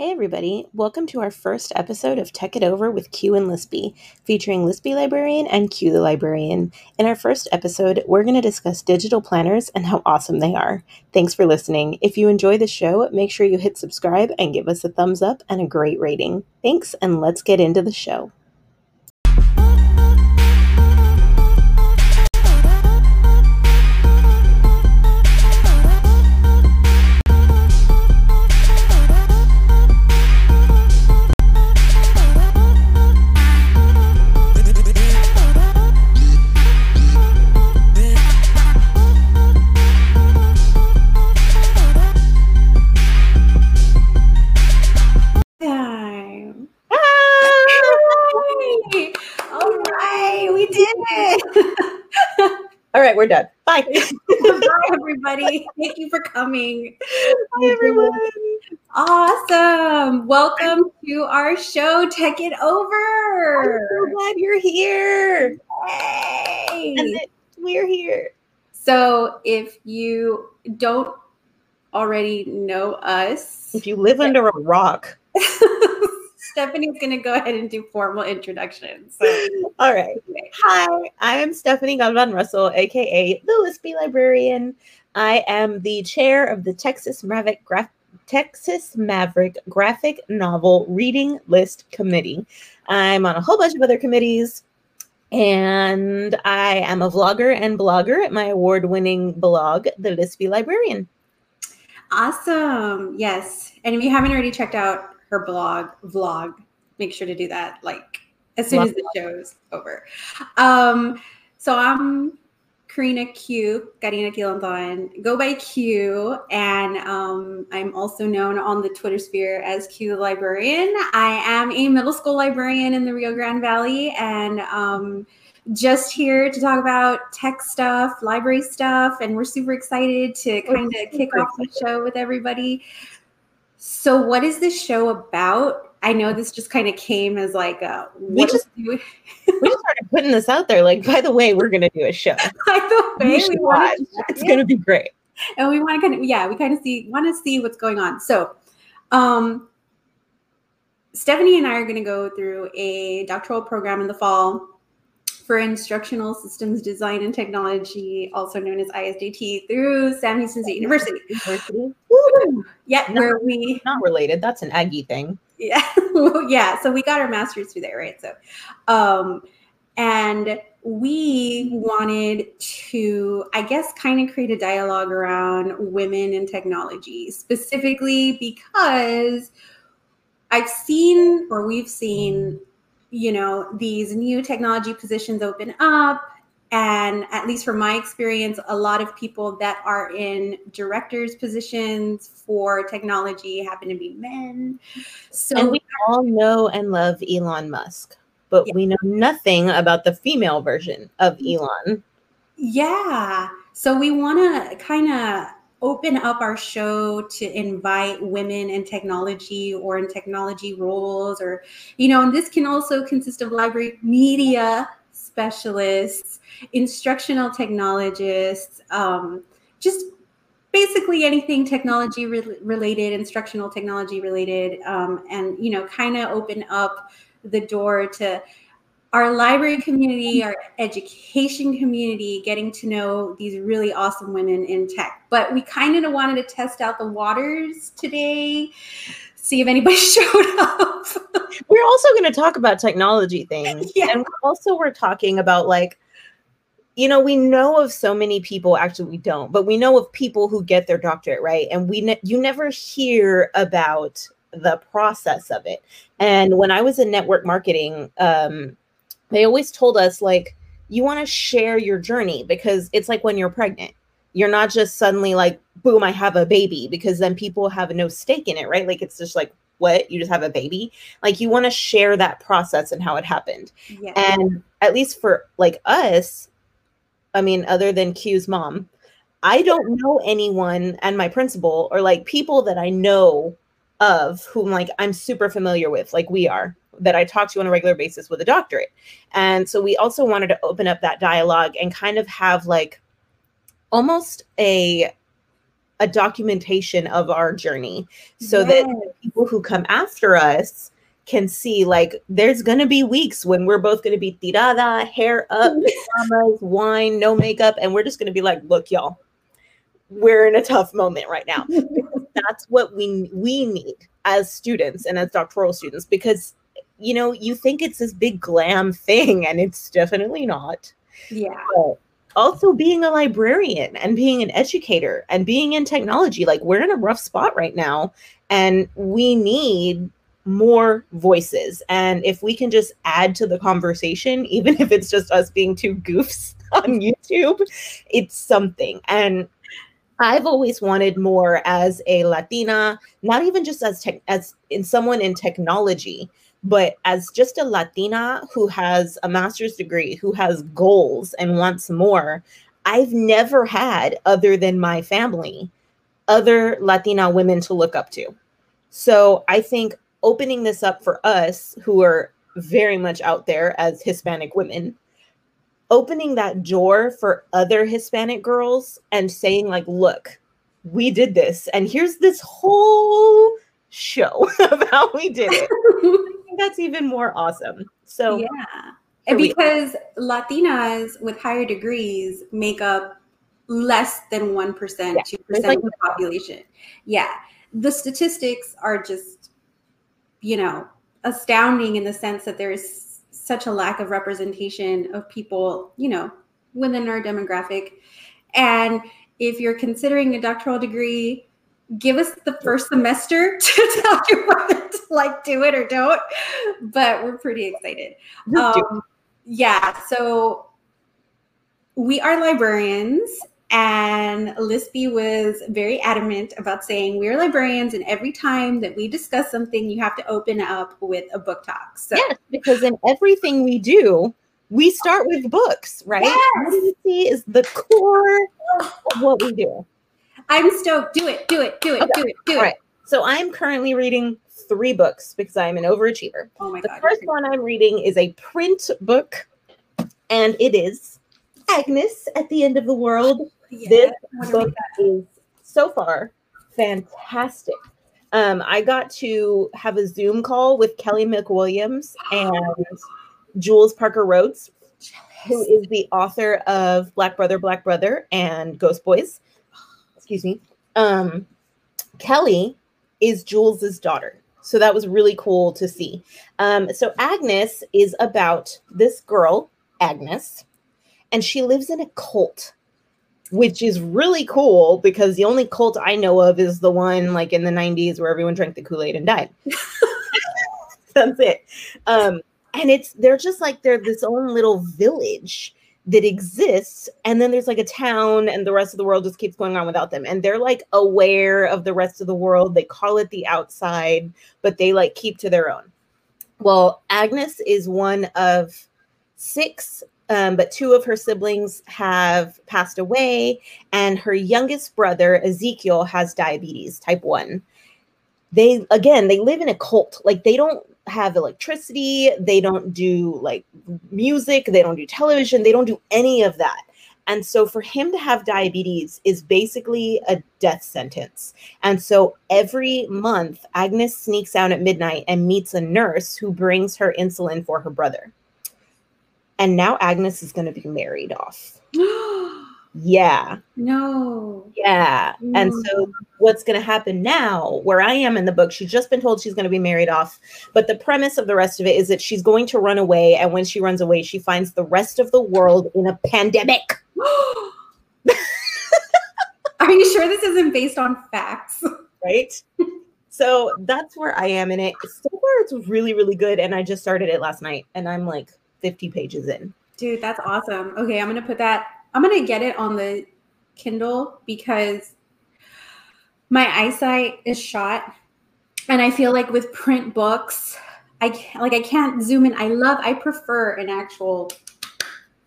Hey everybody, welcome to our first episode of Tech It Over with Q and Lispy, featuring Lispy Librarian and Q the Librarian. In our first episode, we're going to discuss digital planners and how awesome they are. Thanks for listening. If you enjoy the show, make sure you hit subscribe and give us a thumbs up and a great rating. Thanks, and let's get into the show. Right, we're done. Bye. Bye, everybody. Thank you for coming. Hi, everyone. Awesome. Welcome to our show, Tech It I'm Over. so glad you're here. Yay. And that we're here. So, if you don't already know us, If you live under a rock. Stephanie's going to go ahead and do formal introductions. So, All right. Hi, I am Stephanie Galvan Russell, aka the Lispy Librarian. I am the chair of the Texas Maverick Graph- Texas Maverick Graphic Novel Reading List Committee. I'm on a whole bunch of other committees, and I am a vlogger and blogger at my award-winning blog, The Lispy Librarian. Awesome. Yes. And if you haven't already checked out her blog, vlog, make sure to do that like as soon Love as the show's over. Um, so I'm Karina Q, Karina Quilanton. Go by Q, and um, I'm also known on the Twitter sphere as Q the Librarian. I am a middle school librarian in the Rio Grande Valley, and um, just here to talk about tech stuff, library stuff, and we're super excited to kind of kick off the show with everybody. So, what is this show about? I know this just kind of came as like a We just- we- We just started putting this out there, like, by the way, we're gonna do a show. by the way, we watch. It's yeah. gonna be great. and we want to kind of yeah we kind of see want to see what's going on so um stephanie and i are going to go through a doctoral program in the fall for instructional systems design and technology also known as isdt through sam houston state university University. Yeah where we Not related. That's an Aggie thing. yeah yeah so we got our master's through there right so um and we wanted to i guess kind of create a dialogue around women in technology specifically because i've seen or we've seen you know these new technology positions open up and at least from my experience a lot of people that are in directors positions for technology happen to be men so and we all know and love Elon Musk, but Yeah. we know nothing about the female version of mm-hmm. Elon. Yeah. So we want to kind of open up our show to invite women in technology or in technology roles or you know and this can also consist of library media specialists instructional technologists um, just basically anything technology re- related instructional technology related um, and you know kind of open up the door to our library community, our education community, getting to know these really awesome women in tech. But we kind of wanted to test out the waters today, see if anybody showed up. We're also going to talk about technology things. Yeah. And also, we're talking about like, you know, we know of so many people, actually, we don't, but we know of people who get their doctorate, right? And we, ne- you never hear about the process of it. And when I was in network marketing, um, they always told us, like, you want to share your journey because it's like when you're pregnant. You're not just suddenly like, boom, I have a baby, because then people have no stake in it, right? Like, it's just like, what? You just have a baby? Like, you want to share that process and how it happened. yeah. And at least for like us, I mean, other than Q's mom, I don't know anyone and my principal or like people that I know of whom like I'm super familiar with, like we are, that I talk to on a regular basis with a doctorate. And so we also wanted to open up that dialogue and kind of have like almost a a documentation of our journey so yes. that people who come after us can see like there's gonna be weeks when we're both gonna be tirada, hair up, pajamas, wine, no makeup, and we're just gonna be like, look, y'all, we're in a tough moment right now. That's what we we need as students and as doctoral students because you know you think it's this big glam thing and it's definitely not. Yeah. But also being a librarian and being an educator and being in technology like we're in a rough spot right now and we need more voices. And if we can just add to the conversation, even if it's just us being two goofs on YouTube, it's something. And I've always wanted more as a Latina, not even just as tech, as in someone in technology, but as just a Latina who has a master's degree, who has goals and wants more. I've never had other than my family, other Latina women to look up to. So I think opening this up for us who are very much out there as Hispanic women, opening that door for other Hispanic girls and saying, like, look, we did this, and here's this whole show of how we did it. that's even more awesome. So, yeah. And because Latinas with higher degrees make up less than 1%, 2% of the population. Yeah. The statistics are just you know, astounding in the sense that there is such a lack of representation of people, you know, within our demographic. And if you're considering a doctoral degree, give us the first semester to tell you to like do it or don't. But we're pretty excited. Um, yeah, so we are librarians and Lispy was very adamant about saying we're librarians, and every time that we discuss something, you have to open up with a book talk. So, yes, because in everything we do, we start with books, right? Yes. see is the core of what we do. I'm stoked. Do it, do it, do it, okay. do it, do All it. Right. So I'm currently reading three books because I'm an overachiever. Oh my the god. The first one I'm reading is a print book, and it is Agnes at the End of the World yeah, this book is so far fantastic. Um, I got to have a Zoom call with Kelly McWilliams and Jewell Parker Rhodes, who is the author of Black Brother, Black Brother and Ghost Boys. Excuse me. Um, Kelly is Jewell's daughter. So that was really cool to see. Um, so Agnes is about this girl, Agnes, and she lives in a cult which is really cool because the only cult I know of is the one like in the 90s where everyone drank the Kool-Aid and died. That's it. Um, and it's they're just like they're this own little village that exists and then there's like a town and the rest of the world just keeps going on without them and they're like aware of the rest of the world they call it the outside but they like keep to their own well agnes is one of six um, but two of her siblings have passed away, and her youngest brother, Ezekiel, has diabetes type 1. They, again, they live in a cult. Like, they don't have electricity, they don't do like music, they don't do television, they don't do any of that. And so for him to have diabetes is basically a death sentence. And so every month, Agnes sneaks out at midnight and meets a nurse who brings her insulin for her brother and now Agnes is going to be married off. Yeah. No. Yeah. No. And so what's going to happen now, where I am in the book, she's just been told she's going to be married off. But the premise of the rest of it is that she's going to run away. And when she runs away, she finds the rest of the world in a pandemic. Are you sure this isn't based on facts? Right. So that's where I am in it. So far, it's really, really good. And I just started it last night. And I'm like, 50 pages in. Dude, that's awesome. Okay, I'm going to put that, I'm going to get it on the Kindle because my eyesight is shot. And I feel like with print books, I can't, like I can't zoom in. I love, I prefer an actual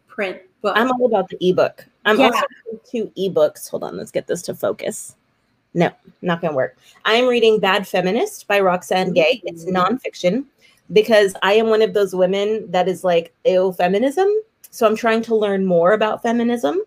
print book. I'm all about the ebook. I'm yeah. also two ebooks. Hold on, let's get this to focus. No, not gonna work. I'm reading Bad Feminist by Roxane Gay. It's nonfiction because I am one of those women that is like, ew, feminism. So I'm trying to learn more about feminism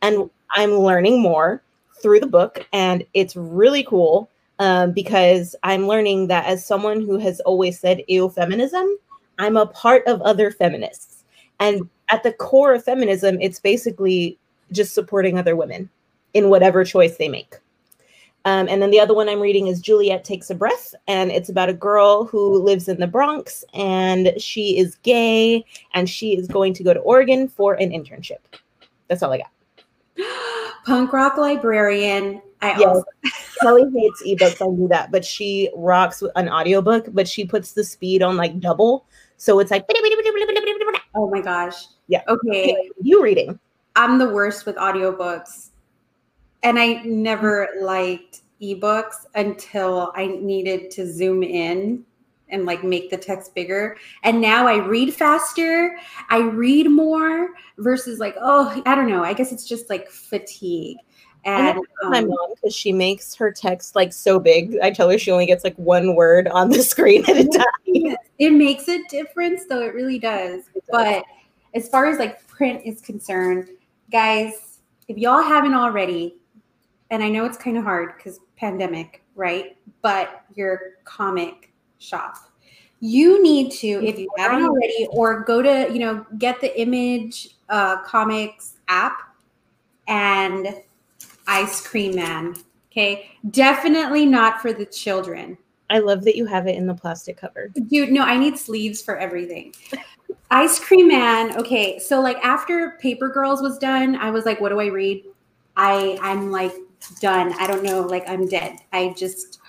and I'm learning more through the book, and it's really cool um, because I'm learning that as someone who has always said ew feminism, I'm a part of other feminists. And at the core of feminism, it's basically just supporting other women in whatever choice they make. Um, and then the other one I'm reading is Juliet Takes a Breath, and it's about a girl who lives in the Bronx and she is gay and she is going to go to Oregon for an internship. That's all I got. Punk rock librarian. I Yes. also Kelly hates ebooks, I knew that, but she rocks an audiobook, but she puts the speed on like double. So it's like, Oh my gosh. Yeah. Okay. you reading? I'm the worst with audiobooks. And I never liked ebooks until I needed to zoom in and like make the text bigger. And now I read faster, I read more versus like, oh, I don't know. I guess it's just like fatigue. And know my um, mom because she makes her text like so big. I tell her she only gets like one word on the screen at a time. it makes a difference though it really does but as far as like print is concerned guys if y'all haven't already and i know it's kind of hard because pandemic right but your comic shop you need to if you haven't already or go to you know get the image uh, comics app and ice cream man okay definitely not for the children I love that you have it in the plastic cover. Dude, no, I need sleeves for everything. Ice Cream Man. Okay, so like after Paper Girls was done, I was like, what do I read? I I'm like done. I don't know, like I'm dead. I just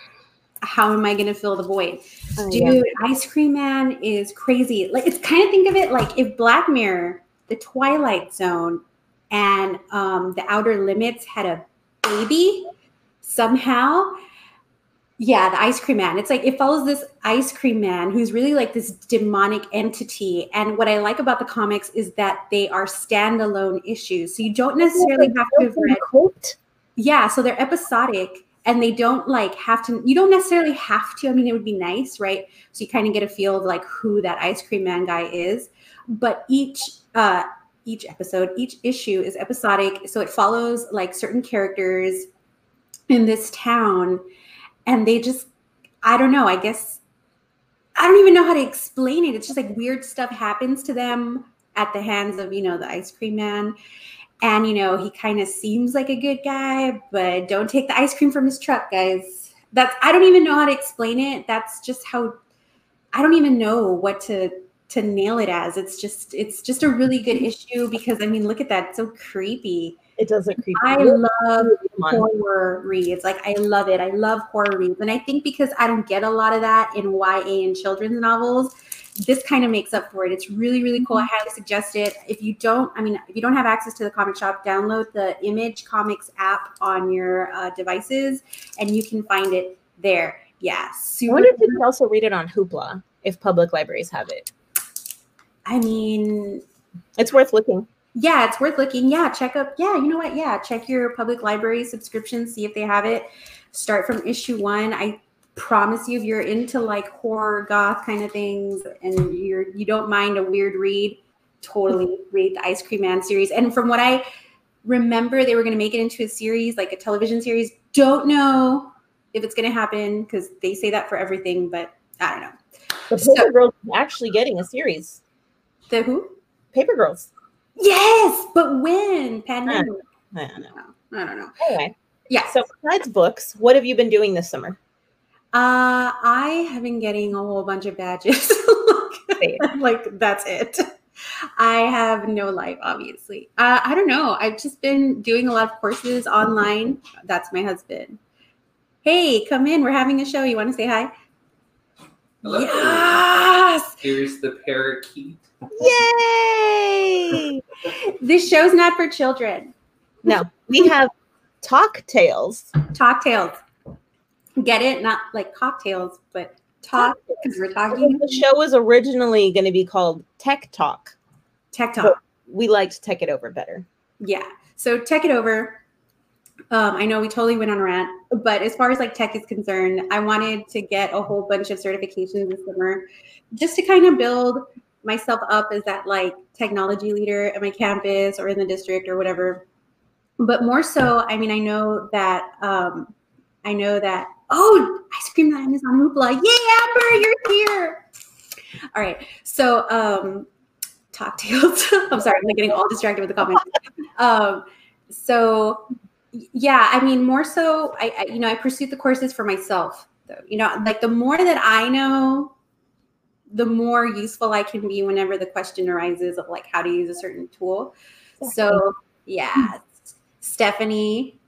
how am I gonna fill the void? Oh, Dude, Ice Cream Man is crazy. Like it's kind of think of it like if Black Mirror, The Twilight Zone, and um The Outer Limits had a baby somehow yeah, the ice cream man. It's like it follows this ice cream man who's really like this demonic entity. And what I like about the comics is that they are standalone issues. So you don't necessarily have to have read. Yeah, so they're episodic and they don't like have to you don't necessarily have to. I mean, it would be nice, right? So you kind of get a feel of like who that ice cream man guy is. But each uh each episode, each issue is episodic. So it follows like certain characters in this town and they just i don't know i guess i don't even know how to explain it it's just like weird stuff happens to them at the hands of you know the ice cream man and you know he kind of seems like a good guy but don't take the ice cream from his truck guys that's i don't even know how to explain it that's just how i don't even know what to to nail it as it's just it's just a really good issue because i mean look at that it's so creepy It doesn't creep. i love horror reads. Like I love it. I love horror reads. And I think because I don't get a lot of that in YA and children's novels, this kind of makes up for it. It's really, really cool. I highly suggest it. If you don't, I mean, if you don't have access to the comic shop, download the Image Comics app on your uh, devices and you can find it there. Yeah, I super. wonder if you can also read it on Hoopla if public libraries have it. I mean, It's worth looking. yeah, it's worth looking. Yeah, check up. Yeah, you know what? Yeah, check your public library subscription, see if they have it. Start from issue one. I promise you, if you're into like horror goth kind of things and you're you don't mind a weird read, totally mm-hmm. read the Ice Cream Man series. And from what I remember, they were going to make it into a series, like a television series. Don't know if it's going to happen because they say that for everything, but I don't know. The So- Paper Girls is actually getting a series. The who? Paper Girls. Yes, but when pandemic? I don't know. Oh, I don't know. Anyway, Yeah. so besides books, what have you been doing this summer? Uh, I have been getting a whole bunch of badges. Like that's it. I have no life, obviously. Uh, I don't know. I've just been doing a lot of courses online. That's my husband. Hey, come in. We're having a show. You want to say hi? Hello. Yes. Here's the parakeet. Yay! This show's not for children. no, we have talk tales. Talk tales. Get it? Not like cocktails, but talk because we're talking The show was originally going to be called Tech Talk. tech talk. We liked Tech It Over better. Yeah. So tech it over. Um, I know we totally went on a rant, but as far as like tech is concerned, I wanted to get a whole bunch of certifications this summer just to kind of build myself up as that like technology leader at my campus or in the district or whatever. but more so, I mean, I know that um, I know that. Oh, ice cream line is on Hoopla. Yay, Amber, you're here. All right. So, um, talk tales. I'm sorry, I'm getting all distracted with the comments. Um, so, yeah, I mean, more so, I, I, you know, I pursued the courses for myself. Though, you know, like the more that I know, the more useful I can be whenever the question arises of like how to use a certain tool. So, yeah, Stephanie,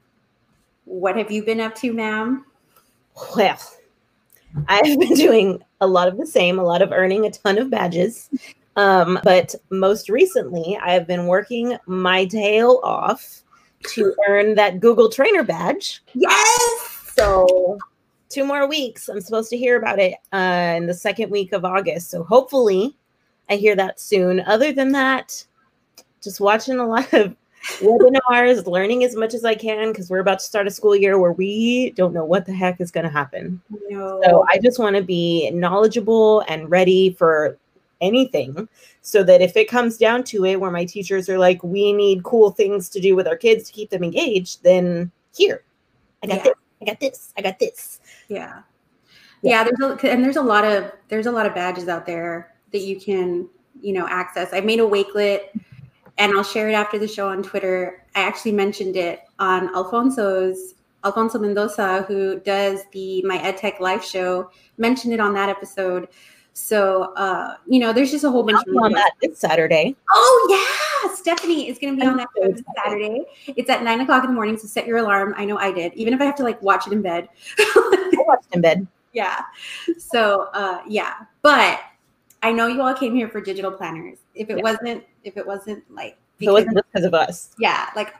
what have you been up to, ma'am? Well, I've been doing a lot of the same, a lot of earning a ton of badges. Um, but most recently, I have been working my tail off to earn that Google Trainer badge. Yes. So, two more weeks. I'm supposed to hear about it uh, in the second week of August. So, hopefully, I hear that soon. Other than that, just watching a lot of webinars, learning as much as I can because we're about to start a school year where we don't know what the heck is going to happen. No. So I just want to be knowledgeable and ready for anything so that if it comes down to it where my teachers are like we need cool things to do with our kids to keep them engaged then here i got Yeah. this i got this i got this Yeah. Yeah, there's a and there's a lot of there's a lot of badges out there that you can, you know, access. I made a wakelet and I'll share it after the show on Twitter. I actually mentioned it on Alfonso's Alfonso Mendoza, who does the My EdTech Life show, mentioned it on that episode. So uh, you know, there's just a whole bunch I'm on that this saturday Oh yeah, Stephanie is going to be I'm on that so show this. Saturday. It's at nine o'clock in the morning, so set your alarm. I know I did, even if I have to like watch it in bed. i watched in bed yeah. So uh, yeah, but I know you all came here for digital planners. If it Yeah. wasn't, if it wasn't like, so it wasn't because of us yeah, like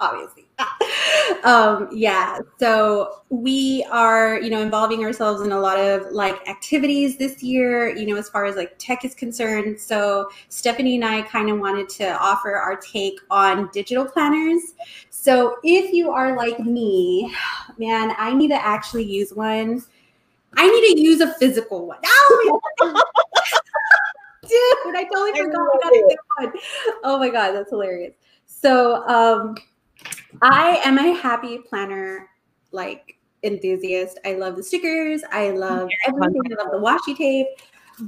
obviously. um, yeah. So we are, you know, involving ourselves in a lot of like activities this year, you know, as far as like tech is concerned. So Stephanie and I kind of wanted to offer our take on digital planners. So if you are like me, man, I need to actually use one. I need to use a physical one. Dude, I totally I forgot I love got a one. Oh my god, that's hilarious. So um I am a happy planner like enthusiast. I love the stickers, I love everything, I love the washi tape.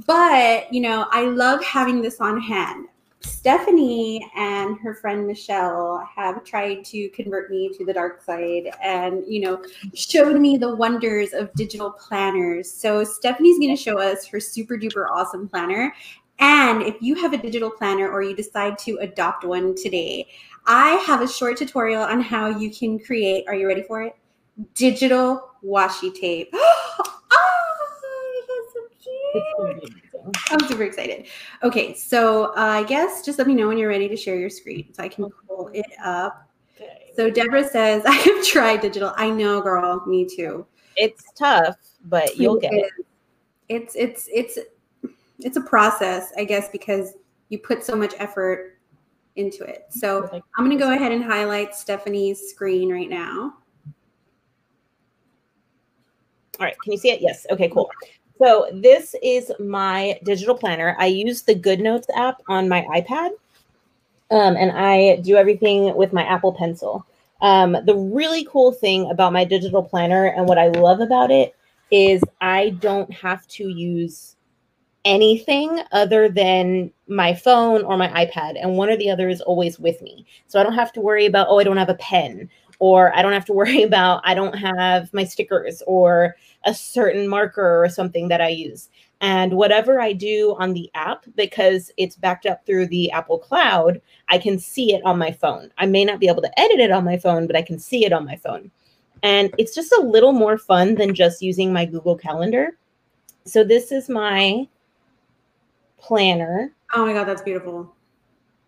But you know, I love having this on hand. Stephanie and her friend Michelle have tried to convert me to the dark side and, you know, showed me the wonders of digital planners. So, Stephanie's going to show us her super duper awesome planner. And if you have a digital planner or you decide to adopt one today, I have a short tutorial on how you can create, are you ready for it? Digital washi tape. oh, that's so cute. It's gonna be amazing. I'm super excited. Okay, so uh, I guess just let me know when you're ready to share your screen so I can pull it up. Okay. So Deborah says, I have tried digital. I know, girl, me too. it's tough but you'll get it It's it's it's it's a process, I guess, because you put so much effort into it. So I'm gonna go ahead and highlight Stephanie's screen right now. All right, can you see it? Yes. Okay, cool. So this is my digital planner. I use the Good Notes app on my iPad, um, and I do everything with my Apple Pencil. Um, the really cool thing about my digital planner and what I love about it is I don't have to use anything other than my phone or my iPad, and one or the other is always with me. So I don't have to worry about, oh, I don't have a pen, or I don't have to worry about, I don't have my stickers, or a certain marker or something that I use. And whatever I do on the app, because it's backed up through the Apple Cloud, I can see it on my phone. I may not be able to edit it on my phone, but I can see it on my phone. And it's just a little more fun than just using my Google Calendar. So this is my planner. Oh my god, that's beautiful.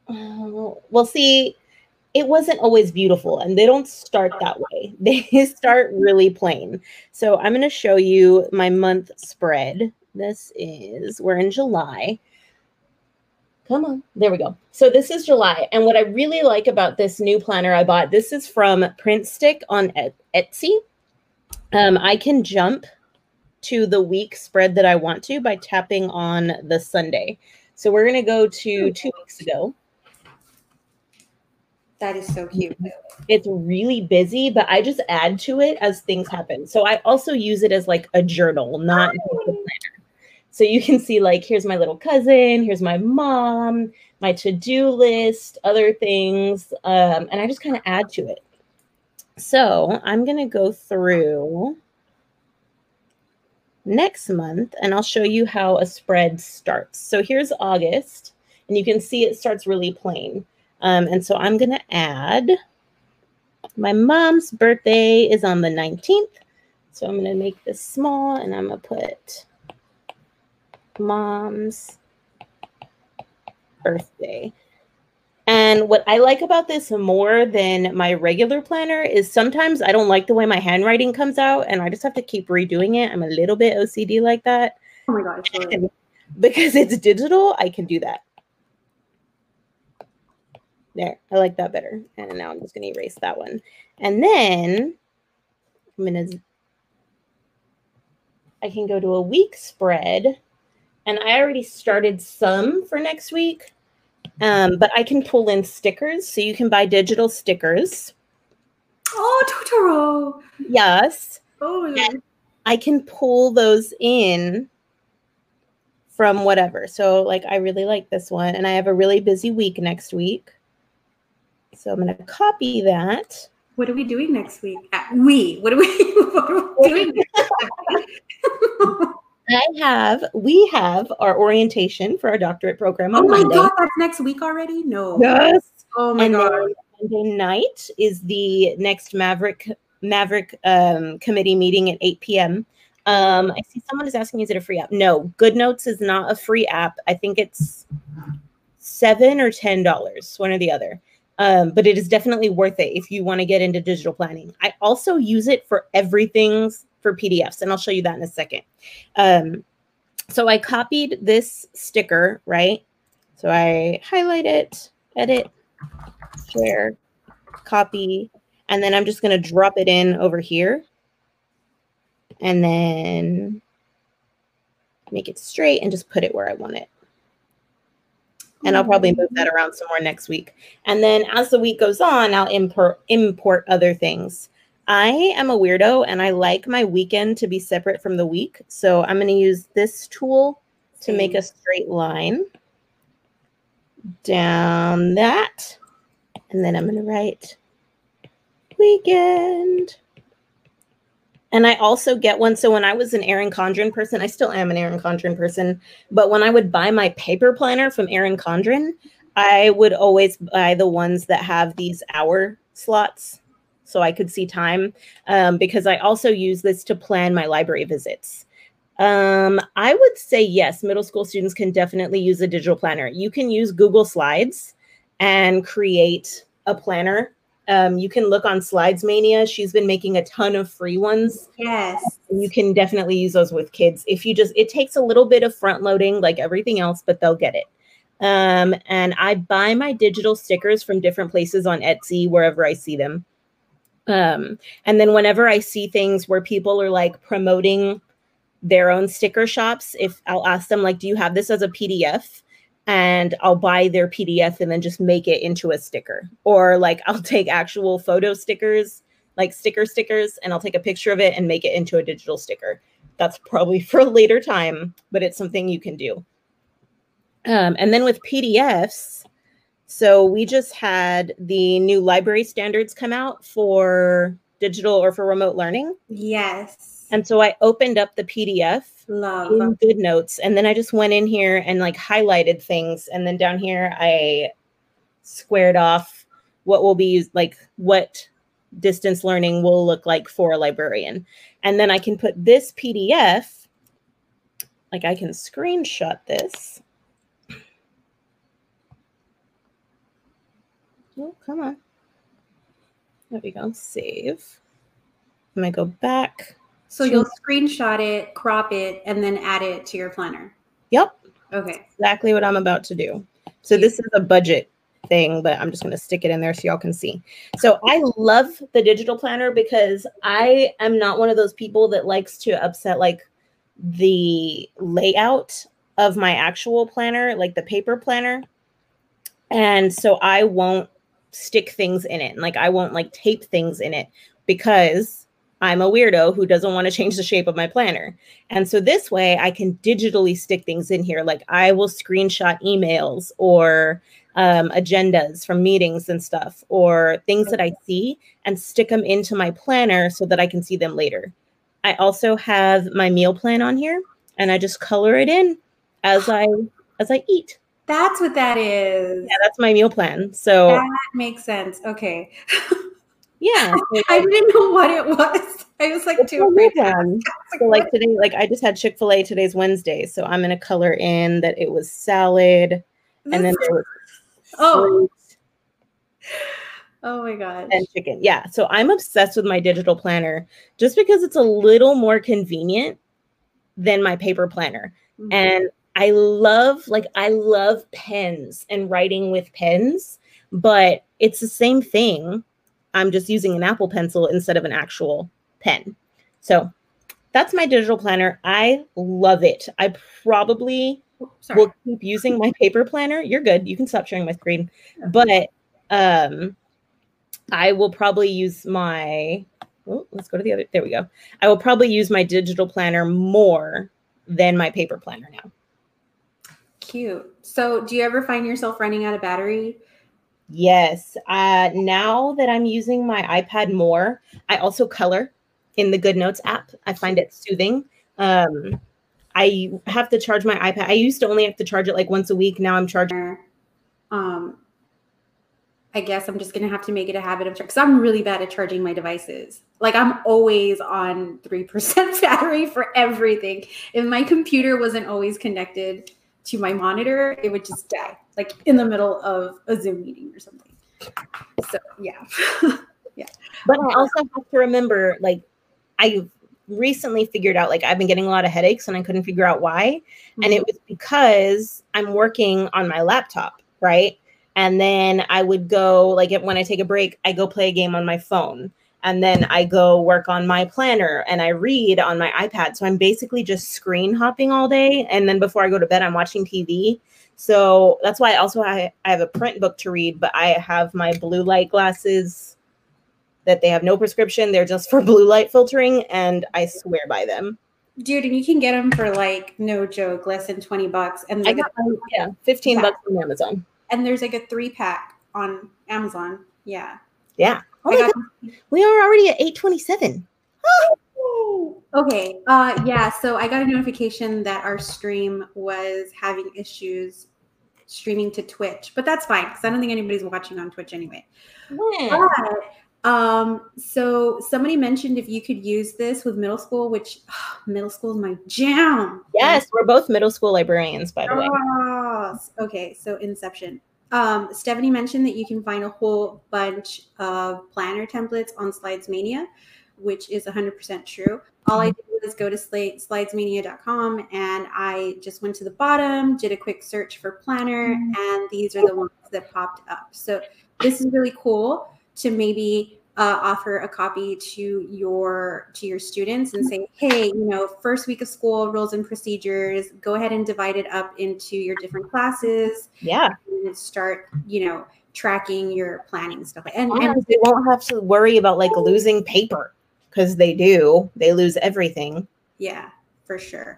Oh, well, see, it wasn't always beautiful, and they don't start that way. They start really plain. So I'm going to show you my month spread. This is, we're in July. Come on, there we go. So this is July. And what I really like about this new planner I bought, this is from Print Stick on Etsy. Um, I can jump to the week spread that I want to by tapping on the Sunday. So we're going to go to two weeks ago. That is so cute. It's really busy, but I just add to it as things happen. So I also use it as like a journal, not a planner. So you can see like here's my little cousin, here's my mom, my to-do list, other things, um, and I just kind of add to it. So I'm gonna go through next month and I'll show you how a spread starts. So here's August, and you can see it starts really plain. Um, and so I'm gonna add my mom's birthday is on the 19th. So I'm gonna make this small and I'm gonna put mom's birthday. And what I like about this more than my regular planner is sometimes I don't like the way my handwriting comes out and I just have to keep redoing it. I'm a little bit OCD like that. Oh my gosh. Because it's digital, I can do that. There, I like that better. And now I'm just going to erase that one. And then I'm going to, I can go to a week spread. And I already started some for next week. Um, but I can pull in stickers. So you can buy digital stickers. Oh, Totoro. Yes. Oh, And I can pull those in from whatever. So, like, I really like this one, and I have a really busy week next week. So, I'm going to copy that. what are we doing next week? Uh, we. What are we, what are we doing? I have, we have our orientation for our doctorate program oh my Monday. god, that's next week already? No. Yes. Oh my and god. Monday night is the next Maverick Maverick um, committee meeting at 8 p.m. Um, I see someone is asking, is it a free app? No, Good Notes is not a free app. I think it's seven or ten dollars, one or the other. Um, but it is definitely worth it if you want to get into digital planning. I also use it for everything for PDFs, and I'll show you that in a second. Um, so I copied this sticker, right? So I highlight it, edit, share, copy, and then I'm just going to drop it in over here. And then make it straight and just put it where I want it. And I'll probably move that around some more next week. And then as the week goes on, I'll import import other things. I am a weirdo and I like my weekend to be separate from the week. So I'm going to use this tool to make a straight line down that. And then I'm going to write weekend. And I also get one. So when I was an Erin Condren person, I still am an Erin Condren person. But when I would buy my paper planner from Erin Condren, I would always buy the ones that have these hour slots so I could see time um, because I also use this to plan my library visits. Um, I would say yes, middle school students can definitely use a digital planner. You can use Google Slides and create a planner. Um, you can look on Slides Mania. She's been making a ton of free ones. Yes. You can definitely use those with kids. If you just, it takes a little bit of front loading like everything else, but they'll get it. Um, and I buy my digital stickers from different places on Etsy, wherever I see them. Um, and then whenever I see things where people are like promoting their own sticker shops, if I'll ask them, like, do you have this as a PDF? And I'll buy their PDF and then just make it into a sticker. Or like I'll take actual photo stickers, like sticker stickers, and I'll take a picture of it and make it into a digital sticker. That's probably for a later time, but it's something you can do. Um, and then with PDFs, so we just had the new library standards come out for digital or for remote learning. Yes. And so I opened up the PDF Love. in Good Notes, and then I just went in here and like highlighted things, and then down here I squared off what will be used, like what distance learning will look like for a librarian, and then I can put this PDF, like I can screenshot this. Oh, come on. There we go. Save. I'm gonna go back. So you'll screenshot it, crop it, and then add it to your planner. Yep. Okay. exactly what I'm about to do. So this is a budget thing, but I'm just going to stick it in there so y'all can see. So I love the digital planner because I am not one of those people that likes to upset like the layout of my actual planner, like the paper planner. And so I won't stick things in it. And like I won't like tape things in it because I'm a weirdo who doesn't want to change the shape of my planner. And so this way I can digitally stick things in here. Like I will screenshot emails or um, agendas from meetings and stuff or things that I see and stick them into my planner so that I can see them later. I also have my meal plan on here and I just color it in as I as I eat. That's what that is. Yeah, that's my meal plan. So That makes sense. Okay. yeah, so, I didn't know what it was. I was like too afraid. plan. So like today, like I just had Chick Fil A. Today's Wednesday, so I'm gonna color in that it was salad and then was oh, fruit oh my gosh. and chicken. Yeah, so I'm obsessed with my digital planner just because it's a little more convenient than my paper planner. Mhm. and I love like I love pens and writing with pens, but it's the same thing. I'm just using an Apple pencil instead of an actual pen. So that's my digital planner. I love it. I probably sorry. will keep using my paper planner. You're good. You can stop sharing my screen. But um I will probably use my oh, let's go to the other there we go. I will probably use my digital planner more than my paper planner now. Cute. So, do you ever find yourself running out of battery? Yes. Uh, now that I'm using my iPad more, I also color in the Good Notes app. I find it soothing. Um, I have to charge my iPad. I used to only have to charge it like once a week. Now I'm charging. Um, I guess I'm just gonna have to make it a habit of because I'm really bad at charging my devices. Like I'm always on three percent battery for everything. If my computer wasn't always connected to my monitor, it would just die, like in the middle of a Zoom meeting or something. So yeah, yeah. But I also have to remember, like, I recently figured out, like, I've been getting a lot of headaches and I couldn't figure out why. and it mm-hmm. was because I'm working on my laptop, right? And then I would go like when I take a break, I go play a game on my phone, and then I go work on my planner and I read on my iPad. So I'm basically just screen hopping all day, and then before I go to bed, I'm watching TV. So that's why I also I, I have a print book to read, but I have my blue light glasses that they have no prescription. They're just for blue light filtering, and I swear by them. dude, and you can get them for like no joke, less than twenty bucks, and I got mine, yeah, 15 Yeah. bucks on Amazon. and there's like a three pack on Amazon. Yeah. Yeah. Oh my got- God. We are already at 827. Okay. Uh yeah, so I got a notification that our stream was having issues streaming to Twitch, but that's fine because I don't think anybody's watching on Twitch anyway. But um so somebody mentioned if you could use this with middle school, which middle school is my jam. Yes, we're both middle school librarians, by the way. Yes. Okay, so Inception. Um, Stephanie mentioned that you can find a whole bunch of planner templates on Slides Mania, which is 100% true. All I did was go to slidesmania.com and I just went to the bottom, did a quick search for planner, and these are the ones that popped up. So this is really cool to maybe uh, offer a copy to your to your students and say hey you know first week of school rules and procedures go ahead and divide it up into your different classes Yeah. and start you know tracking your planning stuff and, And and they won't have to worry about like losing paper because they do. They lose everything. yeah for sure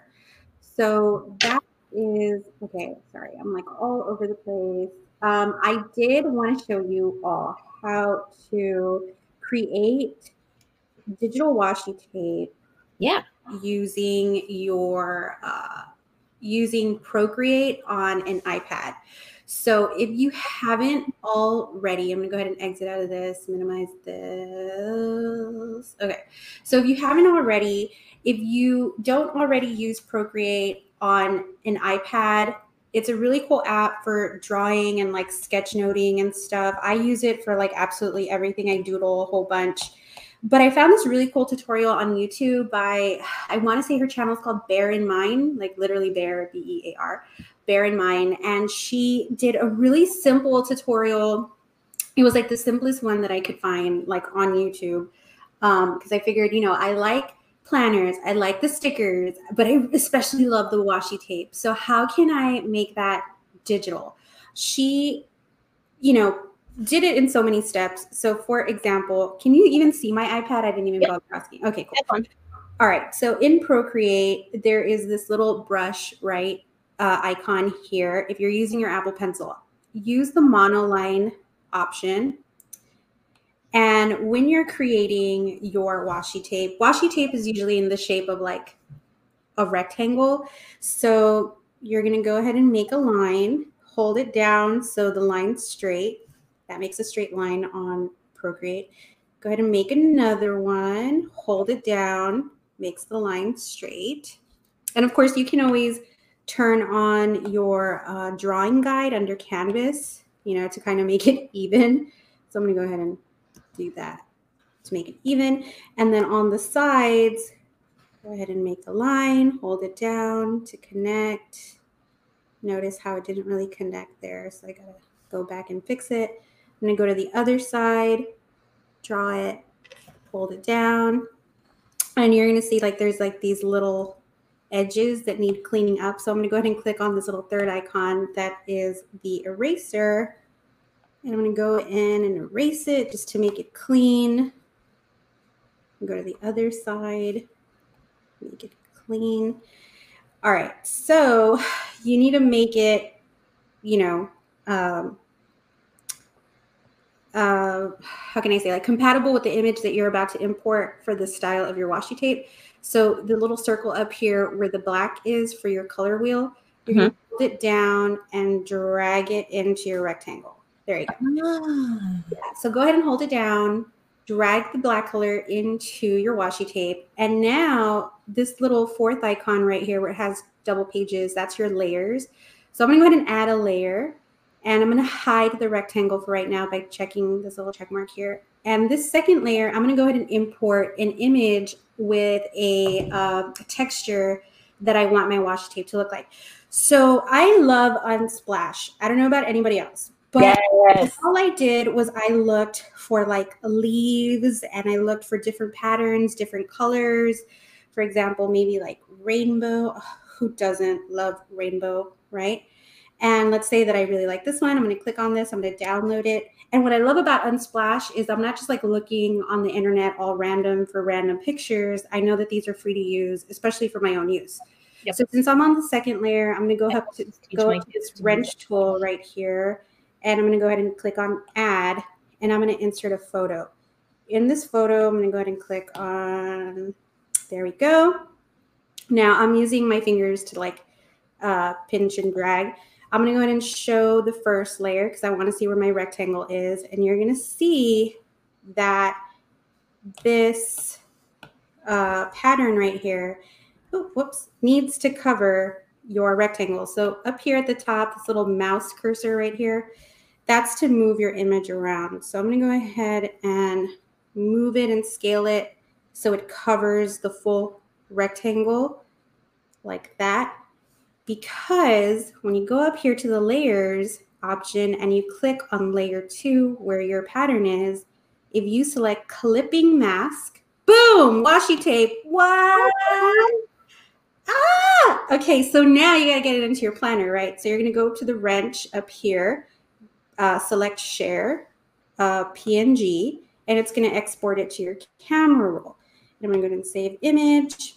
so that is okay sorry i'm like all over the place um, i did want to show you all how to create digital washi tape Yeah. using your uh, using Procreate on an iPad. So if you haven't already, I'm gonna go ahead and exit out of this, minimize this. Okay. So if you haven't already, if you don't already use Procreate on an iPad, it's a really cool app for drawing and like sketchnoting and stuff. I use it for like absolutely everything. I doodle a whole bunch. But I found this really cool tutorial on YouTube by, I want to say her channel is called Bear in Mind, like literally Bear, B E A R, Bear in Mind. And she did a really simple tutorial. It was like the simplest one that I could find, like on YouTube. Um, because I figured, you know, I like planners, I like the stickers, but I especially love the washi tape. So, how can I make that digital? She, you know, did it in so many steps. So, for example, can you even see my iPad? I didn't even Yep. bother asking. Okay, cool. All right. So in Procreate, there is this little brush, right, uh, icon here. If you're using your Apple Pencil, use the monoline option. And when you're creating your washi tape, washi tape is usually in the shape of like a rectangle. So you're going to go ahead and make a line, hold it down so the line's straight. That makes a straight line on Procreate. Go ahead and make another one, hold it down, makes the line straight. And of course, you can always turn on your uh, drawing guide under Canvas, you know, to kind of make it even. So I'm going to go ahead and do that to make it even. And then on the sides, go ahead and make the line, hold it down to connect. Notice how it didn't really connect there. So I got to go back and fix it. I'm to go to the other side, draw it, hold it down. And you're to see like there's like these little edges that need cleaning up. So I'm to go ahead and click on this little third icon that is the eraser. And I'm going to go in and erase it just to make it clean. Go to the other side, make it clean. All right, so you need to make it, you know, um, uh, how can I say, like compatible with the image that you're about to import for the style of your washi tape. So the little circle up here where the black is for your color wheel, you're going to hold it down and drag it into your rectangle. There you go. Yeah, so go ahead and hold it down, drag the black color into your washi tape. And now this little fourth icon right here where it has double pages, that's your layers. So I'm gonna go ahead and add a layer and I'm gonna hide the rectangle for right now by checking this little check mark here. And this second layer, I'm gonna go ahead and import an image with a, uh, a texture that I want my washi tape to look like. So I love Unsplash. I don't know about anybody else, but yes. all I did was I looked for like leaves and I looked for different patterns, different colors. For example, maybe like rainbow. Ugh, who doesn't love rainbow, right? And let's say that I really like this one. I'm going to click on this. I'm going to download it. And what I love about Unsplash is I'm not just like looking on the internet all random for random pictures. I know that these are free to use, especially for my own use. Yep. So since I'm on the second layer, I'm going to go Yep. up to go up to this wrench tool right here and I'm going to go ahead and click on add and I'm going to insert a photo. In this photo, I'm going to go ahead and click on, there we go. Now I'm using my fingers to like uh, pinch and drag. I'm going to go ahead and show the first layer because I want to see where my rectangle is. And you're going to see that this uh, pattern right here, oh, whoops, needs to cover your rectangle. So up here at the top, this little mouse cursor right here, that's to move your image around. So I'm going to go ahead and move it and scale it so it covers the full rectangle like that. Because when you go up here to the layers option and you click on layer two where your pattern is, if you select clipping mask, boom, washi tape. What? Ah! Okay, so now you got to get it into your planner, right? So you're going to go to the wrench up here, uh, select share, uh, PNG, and it's going to export it to your camera roll. And I'm going to go ahead and save image.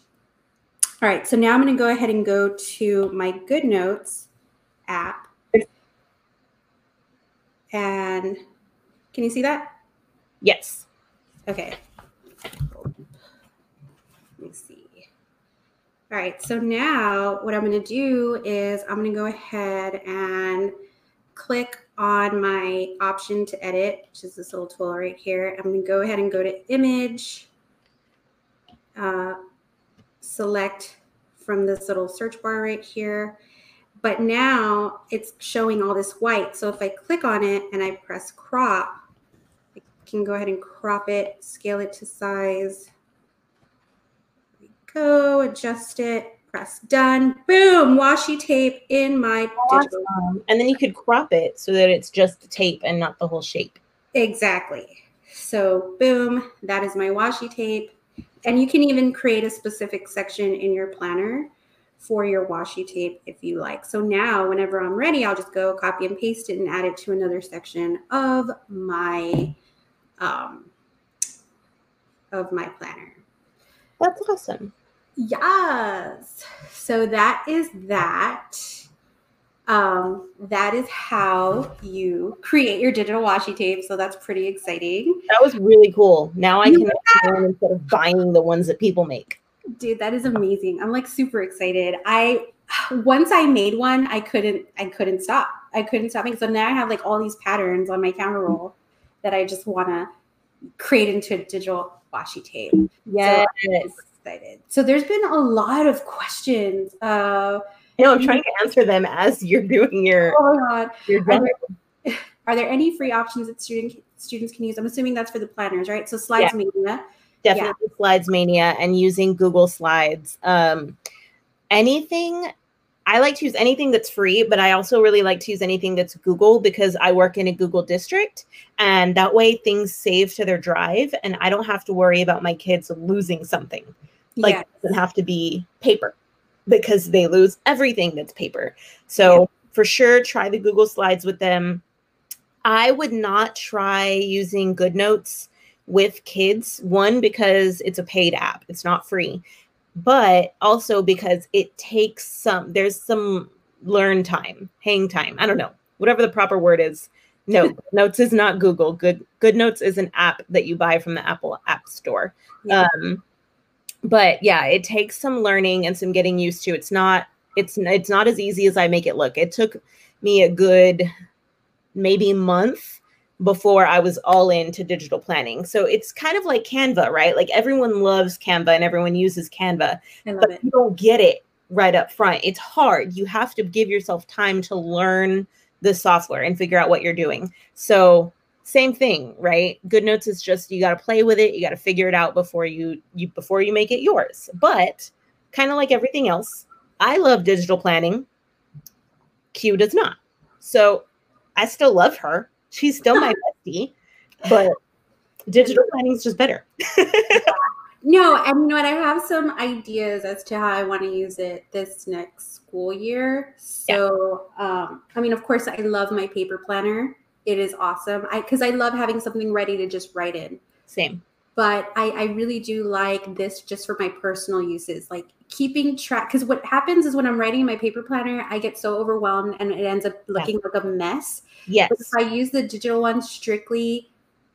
All right, so now I'm going to go ahead and go to my GoodNotes app. And can you see that? Yes. Okay. Let me see. All right, so now what I'm going to do is I'm going to go ahead and click on my option to edit, which is this little tool right here. I'm going to go ahead and go to image, uh, select from this little search bar right here. But now it's showing all this white. So if I click on it and I press crop, I can go ahead and crop it, scale it to size. Go, adjust it, press done. Boom, washi tape in my digital. And then you could crop it so that it's just the tape and not the whole shape. Exactly. So boom, that is my washi tape. And you can even create a specific section in your planner for your washi tape if you like. So now whenever I'm ready, I'll just go copy and paste it and add it to another section of my um of my planner. That's awesome. Yes. So that is that. Um, that is how you create your digital washi tape. So that's pretty exciting. That was really cool. Now I can one instead of buying the ones that people make. Dude, that is amazing. I'm like super excited. I once I made one, I couldn't I couldn't stop. I couldn't stop making. So now I have like all these patterns on my camera roll that I just want to create into a digital washi tape. Yes. So excited. So there's been a lot of questions. Uh know I'm trying to answer them as you're doing your oh my god. Are there, are there any free options that student students can use? I'm assuming that's for the planners, right? So SlidesMania. definitely slides mania and using google slides um anything i like to use anything that's free but i also really like to use anything that's google because i work in a google district and that way things save to their drive and i don't have to worry about my kids losing something like Yeah. it doesn't have to be paper because they lose everything that's paper. So for sure try the google slides with them. I would not try using goodnotes with kids one because it's a paid app it's not free but also because it takes some there's some learn time hang time i don't know whatever the proper word is. No notes is not google. Good good notes is an app that you buy from the apple app store. Yeah. um but yeah it takes some learning and some getting used to it's not it's it's not as easy as i make it look it took me a good maybe month before I was all into digital planning. So it's kind of like Canva, right? Like everyone loves Canva and everyone uses Canva, but it. you don't get it right up front. It's hard. You have to give yourself time to learn the software and figure out what you're doing. So same thing, right? Good notes is just you got to play with it, you got to figure it out before you you before you make it yours. But kind of like everything else, I love digital planning. Q does not. So I still love her. She's still my bestie, but digital planning is just better. No, and you know what? I have some ideas as to how I want to use it this next school year. So, um, I mean, of course, I love my paper planner. It is awesome. I because I love having something ready to just write in. Same. But I, I really do like this just for my personal uses, like keeping track. Because what happens is when I'm writing my paper planner, I get so overwhelmed and it ends up looking like a mess. Yes. But if I use the digital one strictly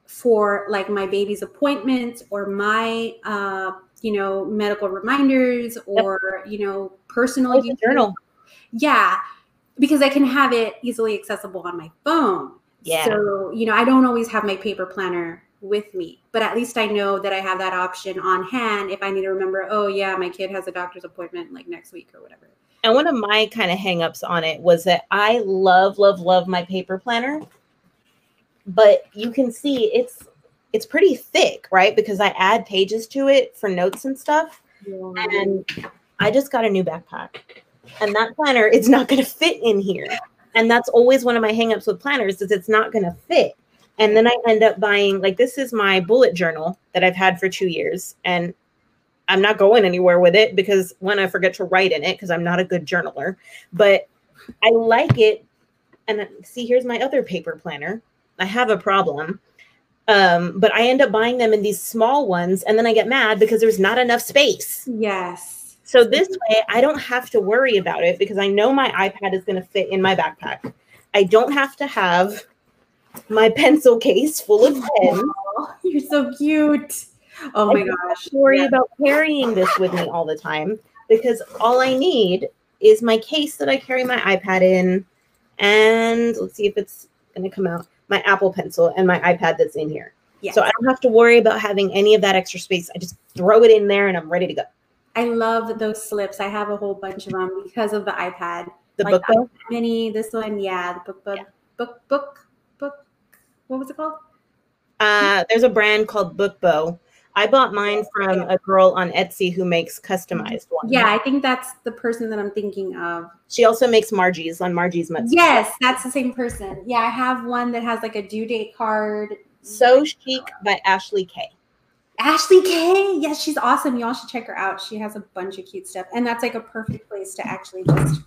for like my baby's appointments or my uh, you know, medical reminders or you know, personal journal. Yeah. Because I can have it easily accessible on my phone. Yeah. So, you know, I don't always have my paper planner with me, but at least I know that I have that option on hand if I need to remember, oh yeah, my kid has a doctor's appointment like next week or whatever. And one of my kind of hangups on it was that I love, love, love my paper planner, but you can see it's it's pretty thick, right? Because I add pages to it for notes and stuff. And I just got a new backpack, and that planner is not going to fit in here. And that's always one of my hangups with planners is it's not going to fit. And then I end up buying like this is my bullet journal that I've had for two years, and I'm not going anywhere with it because when I forget to write in it because I'm not a good journaler. But I like it. And see, here's my other paper planner. I have a problem. Um, but I end up buying them in these small ones, and then I get mad because there's not enough space. Yes. So this way, I don't have to worry about it because I know my iPad is going to fit in my backpack. I don't have to have my pencil case full of pens. Oh, you're so cute. Oh I my don't gosh. have to worry Yeah. about carrying this with me all the time because all I need is my case that I carry my iPad in, and let's see if it's going to come out. My Apple Pencil and my iPad that's in here. Yes. So I don't have to worry about having any of that extra space. I just throw it in there and I'm ready to go. I love those slips. I have a whole bunch of them because of the iPad. The Like book Mini, this one, yeah, the book, book, Yeah. book, book, book. What was it called? uh, there's a brand called Bookbow. I bought mine from a girl on Etsy who makes customized ones. Yeah, I think that's the person that I'm thinking of. She also makes Margie's on Margie's Mutts. Yes, that's the same person. Yeah, I have one that has like a due date card. So Chic by Ashley K. Ashley K. Yes, she's awesome. Y'all should check her out. She has a bunch of cute stuff. And that's like a perfect place to actually just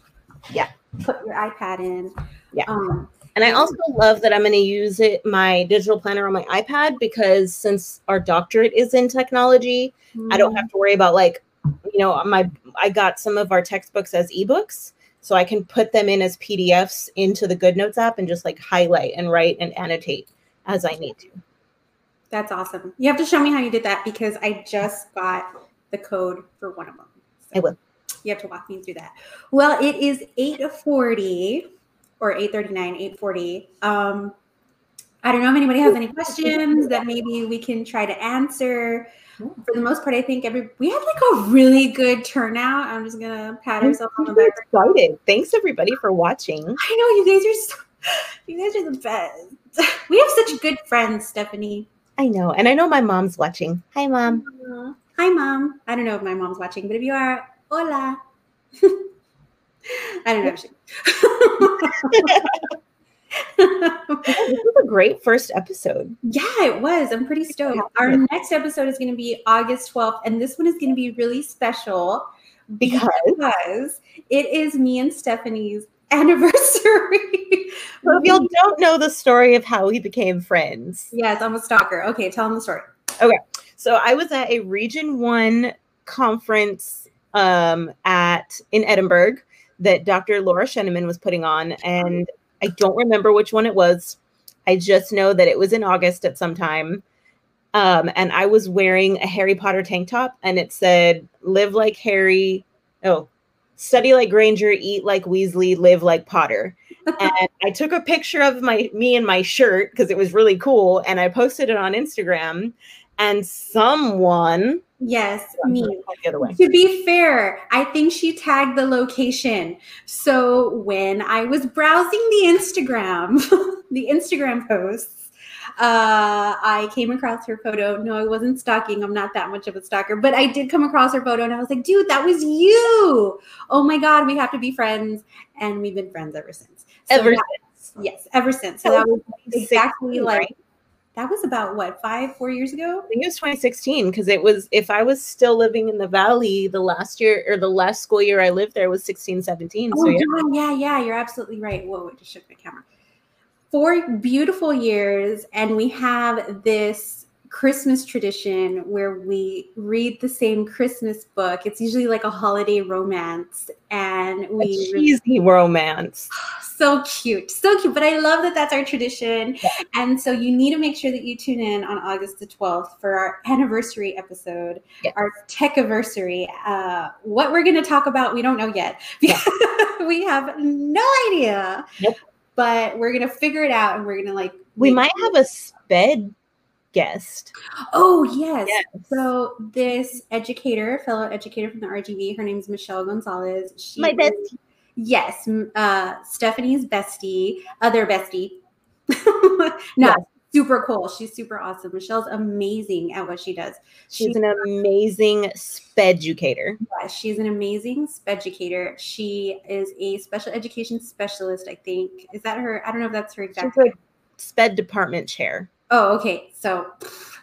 Yeah. put your iPad in. Yeah. Um, And I also love that I'm going to use it my digital planner on my iPad because since our doctorate is in technology, I don't have to worry about like, you know, my I got some of our textbooks as ebooks, so I can put them in as PDFs into the GoodNotes app and just like highlight and write and annotate as I need to. That's awesome. You have to show me how you did that because I just got the code for one of them. I will. You have to walk me through that. Well, it is 840 or 839, 840. Um, I don't know if anybody has any questions that maybe we can try to answer. For the most part, I think every we had like a really good turnout. I'm just gonna pat ourselves on the back. excited. Thanks everybody for watching. I know you guys are so, you guys are the best. We have such good friends, Stephanie. I know, and I know my mom's watching. Hi, mom. Hi, mom. I don't know if my mom's watching, but if you are, hola. I don't know. If she... This was a great first episode. yeah, it was. I'm pretty stoked. Our next episode is going to be August 12th, and this one is going to be really special Because because it is me and Stephanie's anniversary. so if y'all don't know the story of how we became friends. yes, I'm a stalker. Okay, tell them the story. Okay. So I was at a Region One conference um, at in Edinburg that Dr. Laura Sheneman was putting on, and I don't remember which one it was. I just know that it was in August at some time. Um, and I was wearing a Harry Potter tank top, and it said "Live like Harry." Oh, study like Granger, eat like Weasley, live like Potter. and I took a picture of my me and my shirt because it was really cool, and I posted it on Instagram. And someone Yes, me. the other way. To be fair, I think she tagged the location. So when I was browsing the Instagram, the Instagram posts, uh, I came across her photo. No, I wasn't stalking. I'm not that much of a stalker, but I did come across her photo and I was like, dude, that was you. Oh my God, we have to be friends. And we've been friends ever since. So Ever that- yes, ever since. So That that was exactly 16, like, right? that was about what, five, four years ago? I think it was 2016 because it was if I was still living in the valley the last year or the last school year I lived there was 16, 17. Oh, so yeah. yeah, yeah, yeah. You're absolutely right. Whoa, it just shook my camera. Four beautiful years, and we have this Christmas tradition where we read the same Christmas book. It's usually like a holiday romance, and A we cheesy romance. so cute, so cute. But I love that that's our tradition, Yeah. and so you need to make sure that you tune in on August the twelfth for our anniversary episode, Yes. our tech anniversary. Uh, what we're going to talk about, we don't know yet. Yeah. we have no idea. Nope. But we're gonna figure it out, and we're gonna like. We might have a sped guest. Oh yes. Yes. So this educator, fellow educator from the RGV, her name is Michelle Gonzalez. She My is- bestie. Yes, uh, Stephanie's bestie, other bestie. no, Yes. Super cool. She's super awesome. Michelle's amazing at what she does. She's She- an amazing speducator. Yeah, she's an amazing educator. She is a special education specialist. I think is that her. I don't know if that's her exact She's a sped department chair. Oh, okay. So,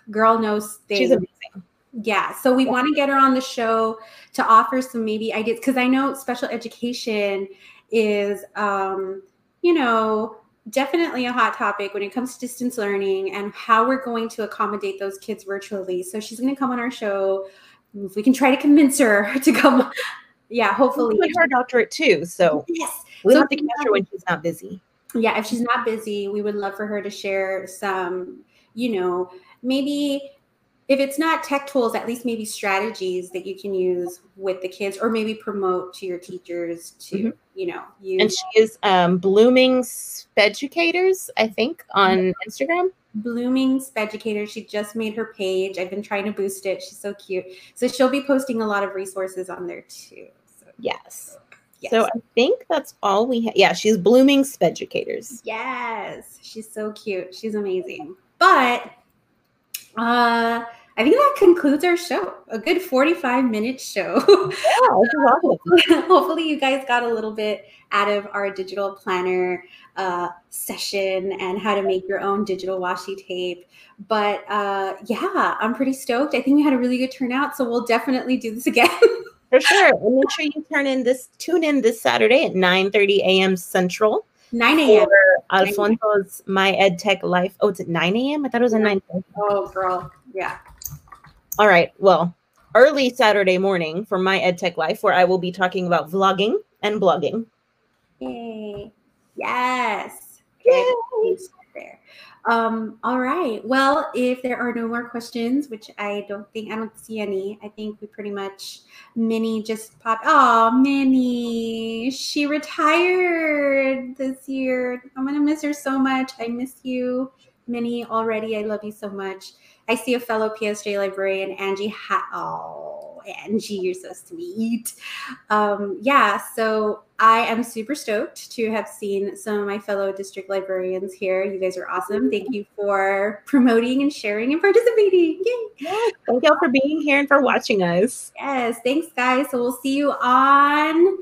girl knows things. She's amazing. Yeah. So we Yeah. want to get her on the show to offer some maybe ideas because I know special education is, um, you know, definitely a hot topic when it comes to distance learning and how we're going to accommodate those kids virtually. So she's going to come on our show. If we can try to convince her to come. Yeah, hopefully. With her doctorate too, so Yes. we'll So have to catch her when she's not busy. yeah if she's not busy we would love for her to share some you know maybe if it's not tech tools at least maybe strategies that you can use with the kids or maybe promote to your teachers to Mhm. you know use And she is um, blooming speducators, I think, on Instagram. blooming educator she just made her page i've been trying to boost it she's so cute so she'll be posting a lot of resources on there too so Yes. yes. So I think that's all we have. Yeah, she's blooming speducators. Yes, she's so cute. She's amazing. But uh I think that concludes our show. A good 45 minute show. Yeah, awesome. Hopefully, you guys got a little bit out of our digital planner uh, session and how to make your own digital washi tape. But uh, yeah, I'm pretty stoked. I think we had a really good turnout, so we'll definitely do this again. For sure. And make sure you turn in this tune in this Saturday at 9 30 a.m. Central 9 a.m. Alfonso's My EdTech Life. Oh, it's at 9 a.m. I thought it was at 9 Oh, girl. Yeah. All right. Well, early Saturday morning for My EdTech Life, where I will be talking about vlogging and blogging. Yay. Yes. Yay. There. Um, all right. Well, if there are no more questions, which I don't think I don't see any, I think we pretty much Minnie just popped. Oh, Minnie, she retired this year. I'm gonna miss her so much. I miss you, Minnie, already. I love you so much. I see a fellow PSJ librarian, Angie. Ha- oh, Angie, you're so sweet. Um, yeah, so I am super stoked to have seen some of my fellow district librarians here. You guys are awesome. Thank you for promoting and sharing and participating. Yay. Yes. Thank y'all for being here and for watching us. Yes, thanks, guys. So we'll see you on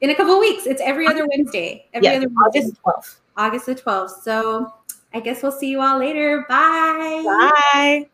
in a couple of weeks. It's every other Wednesday. Every Yes, other Wednesday, August 12th. August the 12th. So I guess we'll see you all later. Bye. Bye.